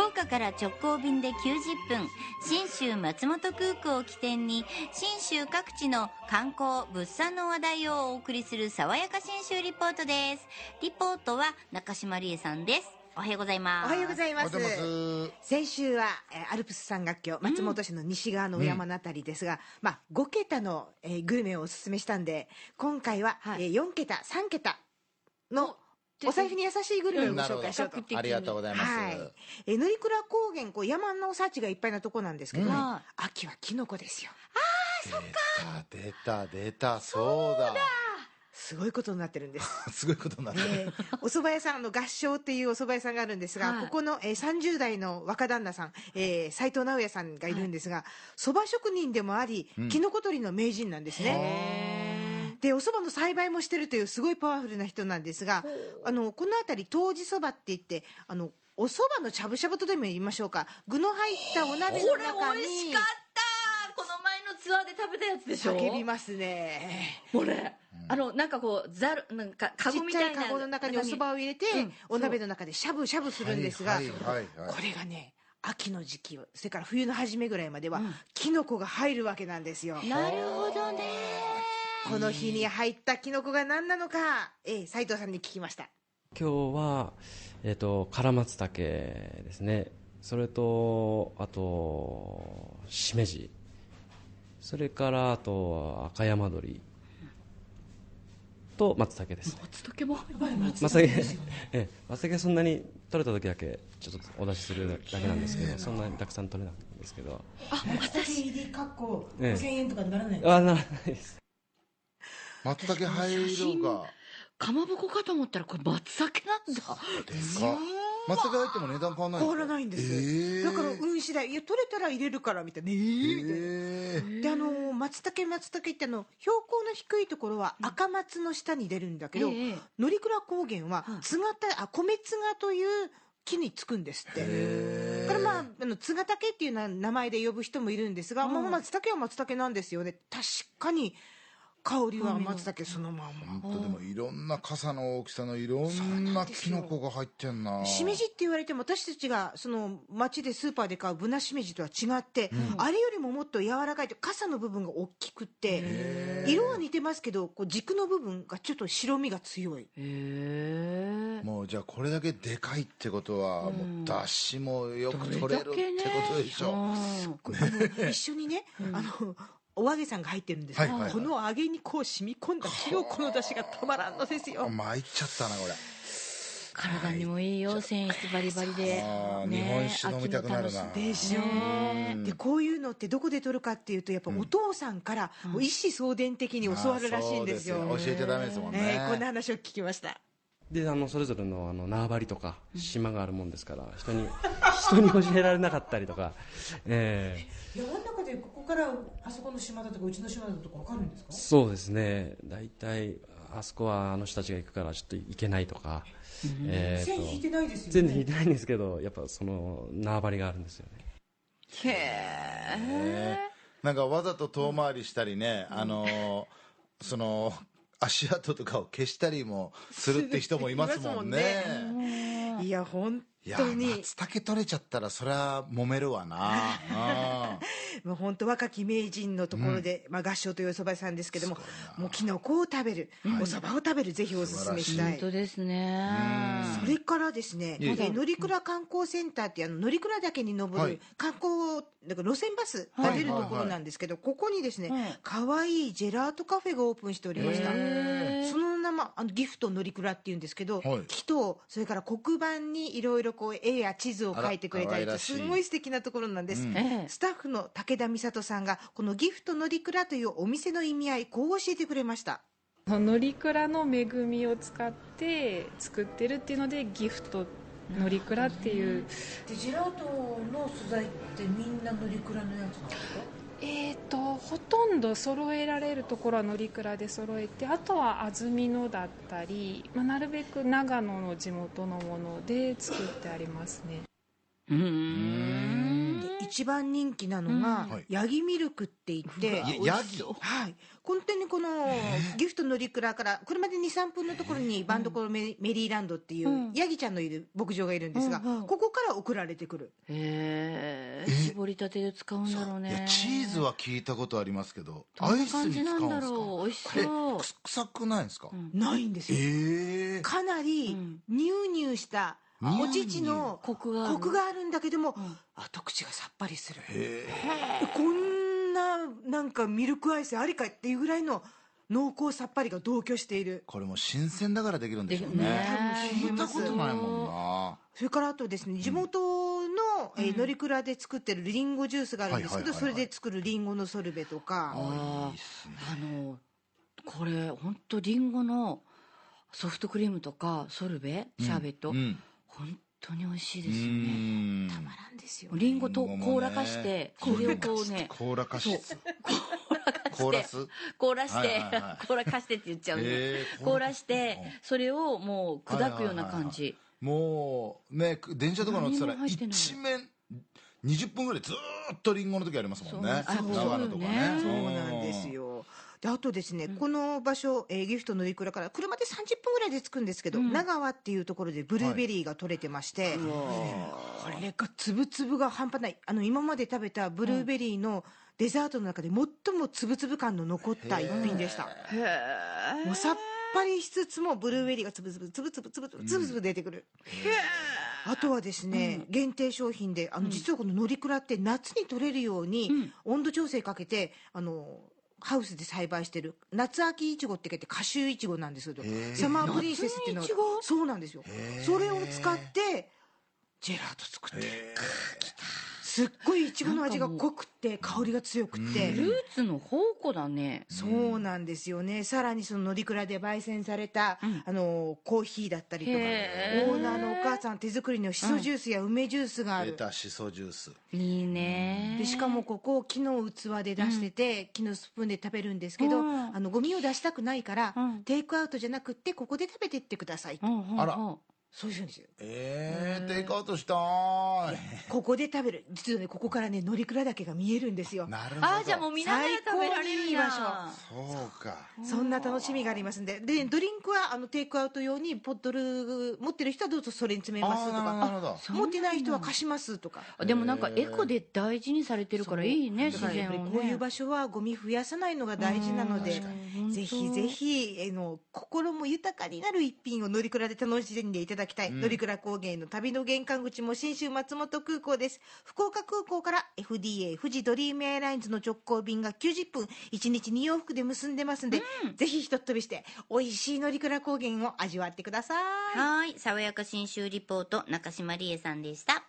岡から直行便で90分信州松本空港を起点に信州各地の観光物産の話題をお送りする爽やか信州リポートです。リポートは中島理恵さんです。おはようございます。おはようございます。ます。先週はえーアルプス山岳橋松本市の西側のお山のあたりですが、まあ、5桁の、えーグルメをおすすめしたんで今回は、はい。えー4桁3桁のお財布に優しいグルメをご紹介しようと、ど。ありがとうございます、はい。えー、乗鞍高原こう山の幸がいっぱいなとこなんですけどね、うん。秋はキノコですよ。出た出たそうだ。すごいことになってるんです。すごいことになってる、えーお蕎麦屋さんの合唱っていうお蕎麦屋さんがあるんですが、はい。ここの、えー30代の若旦那さん、えー、斉藤直也さんがいるんですが、蕎麦職人でもあり、うん。キノコ取りの名人なんですね。でお蕎麦の栽培もしてるというすごいパワフルな人なんですがあのこの辺り当時蕎麦って言ってあのお蕎麦のしゃぶしゃぶとでも言いましょうか。具の入ったお鍋のこれ中美味しにかった。この前のツアーで食べたやつでしょ？叫びますね。これ、あのなんかこうざるなんかカちっゴみたいな。ちゃいカゴの中にお蕎麦を入れて、うん。お鍋の中でしゃぶしゃぶするんですが、はいはいはいはい。これがね秋の時期それから冬の初めぐらいまでは、うん。キノコが入るわけなんですよ。なるほどねこの日に入ったキノコが何なのか、えー、斉藤さんに聞きました。今日は、えっとカラマツタケですね。それとあとしめじ。それからあとは赤山鶏。と松茸ですね。松茸も松茸ええ松茸はそんなに取れた時だけちょっとお出しするだけなんですけどそんなにたくさん取れないんですけど。あ私。入りかっこえ。え5000円とかにならない。あならないです松茸入ろうが。かまぼこかと思ったらこれ松茸なんだ。でか。松茸入っても値段変わらない変わらないんです、えー。だから運次第いや取れたら入れるからみたいな。えーみたいな。えーであの松茸松茸ってあの標高の低いところは赤松の下に出るんだけど、ええ。乗鞍高原ははい。つがたあ米つがという木につくんですって。だからまああのつがたけっていうな名前で呼ぶ人もいるんですが、うん。まあ、松茸は松茸なんですよね。確かに香りは松茸そのまんまでもいろんな傘の大きさのいろんなキノコが入ってんな。しめじって言われても私たちがその町でスーパーで買うブナしめじとは違って、あれよりももっと柔らかいと傘の部分が大きくって色は似てますけどこう軸の部分がちょっと白みが強い。もうじゃあこれだけでかいってことは、もう出汁もよく取れるってことでしょ、これあの一緒にね、あのお揚げさんが入ってるんですが、はいはいはい。この揚げにこう染み込んだキノコの出汁がたまらんのですよ。参っちゃったなこれ。体にもいいよ繊維質バリバリで。ね日本酒飲みたくなるな。でしょねでこういうのってどこで取るかっていうとやっぱお父さんからもう一子相伝的に教わるらしいんですよ、うですよ。教えちゃダメですもんね、ねこんな話を聞きましたであのそれぞれのあの縄張りとか島があるもんですから人に 人に教えられなかったりとか、え山の中でここからあそこの島だとかうちの島だとか分かるんですか？ーそうですね。大体あそこはあの人たちが行くからちょっと行けないとか、えーと。線引いてないですよね。全然引いてないんですけどやっぱその縄張りがあるんですよね。へえ。なんかわざと遠回りしたりね、あのーその足跡とかを消したりもするって人もいますもんね。いや本いや当に松茸取れちゃったらそりゃ揉めるわな。う んもう本当若き名人のところで、まあ、合唱というお蕎麦屋さんですけどももうきのこを食べる、お蕎麦を食べるぜひおすすめしたい。本当ですね。それからですね、乗鞍観光センターっていうあの乗鞍岳に登るはい。観光、だから路線バスが出るところなんですけど、ここにですね、可愛いジェラートカフェがオープンしておりました。その名前あのギフト乗鞍っていうんですけど、はい。木とそれから黒板にいろいろこう絵や地図を描いてくれたりとあら可愛らしい。すごい素敵なところなんです、うん。ええ。スタッフの武田美里さんがこのギフト乗鞍というお店の意味合いこう教えてくれました。乗鞍の恵みを使って作ってるっていうのでギフト乗鞍っていう、でジェラートの素材ってみんな乗鞍のやつなんですか？えー、とほとんど揃えられるところは乗鞍で揃えてあとは安曇野だったり、まあ、なるべく長野の地元のもので作ってありますね。うん。一番人気なのが、はい。ヤギミルクって言って、やヤギ？はい、本当にこのギフト乗鞍から車で23分のところにバンドコロメメリーランドっていう、うん。ヤギちゃんのいる牧場がいるんですが、ここから送られてくる。へえ？絞りたてで使うんだろうね。いやチーズは聞いたことありますけどアイスに使うんですか？だろう美味しえそう。臭くないですか、うん。ないんですよ、ええかなりうん。ニューニューしたお乳のコクがある。コクがあるんだけども、ん。後口がさっぱりする。へこんななんかミルクアイスありかっていうぐらいの濃厚さっぱりが同居している。これも新鮮だからできるんでしょうね。聞いたことないもんな。それからあとですね地元の、えー乗鞍で作ってるリンゴジュースがあるんですけど、それで作るリンゴのソルベとか。あいいっすね。あのこれ本当リンゴのソフトクリームとかソルベ？シャーベット、うん本当に美味しいでうすよね。ん。たまらんですよリンゴとリンゴもね凍らかしてそれをこうね凍らかしそう凍らす？凍らして、凍らかしてって言っちゃうね、凍らしてそれをもう砕くような感じ、もうね電車とか乗ってたら一面20分ぐらいずーっとリンゴの時ありますもんね。長野とかね。そうなんですよであとですね、うん。この場所、えーギフト乗鞍から車で30分ぐらいで着くんですけど、うん。長和っていうところでブルーベリーが取れてまして、これが粒々が半端ない。あの今まで食べたブルーベリーのデザートの中で最も粒々感の残った一品でした、へもうえ。さっぱりしつつもブルーベリーがつぶつぶつぶつぶつぶつぶつぶ出てくる、あとはですね、限定商品であの実はこの乗りくって夏に取れるように温度調整かけてあのハウスで栽培してる。夏秋いちごって書いて夏秋いちごなんですけどサマープリンセスっていうのが夏にいちごそうなんですよ。それを使ってジェラート作って。るへすっごいいちごの味が濃くて香りが強くて。フルーツの宝庫だね。そうなんですよね。さらにその乗鞍で焙煎された、うん。あのコーヒーだったりとかオーナーのお母さん手作りのしそジュースや梅ジュースがある、ー出たしそジュース。いいね。でしかもここ木の器で出してて、木のスプーンで食べるんですけど、うん。あのゴミを出したくないから、うん。テイクアウトじゃなくってここで食べてってください、うんうんうん。あらそういうんですよ。えー、テイクアウトしたーい。ここで食べる。実はねここからね乗鞍岳が見えるんですよ。なるほど。あーじゃあもう見ながら食べられるやん最高。にいいそうか。そんな楽しみがありますんで。でドリンクはあのテイクアウト用にポットル持ってる人はどうぞそれに詰めますとあーなるほど持ってない人は貸しますとか。あでもなんかエコで大事にされてるからいいね自然をこういう場所はゴミ増やさないのが大事なのでうん。ぜひぜひあの心も豊かになる一品を乗鞍で楽しんでいただきたい、うん。乗鞍高原の旅の玄関口も信州松本空港です。福岡空港から FDA 富士ドリームエアラインズの直行便が90分1日2往復で結んでますんで、ぜひひとっ飛びして美味しい乗鞍高原を味わってください。はい。爽やか新州リポート中島理恵さんでした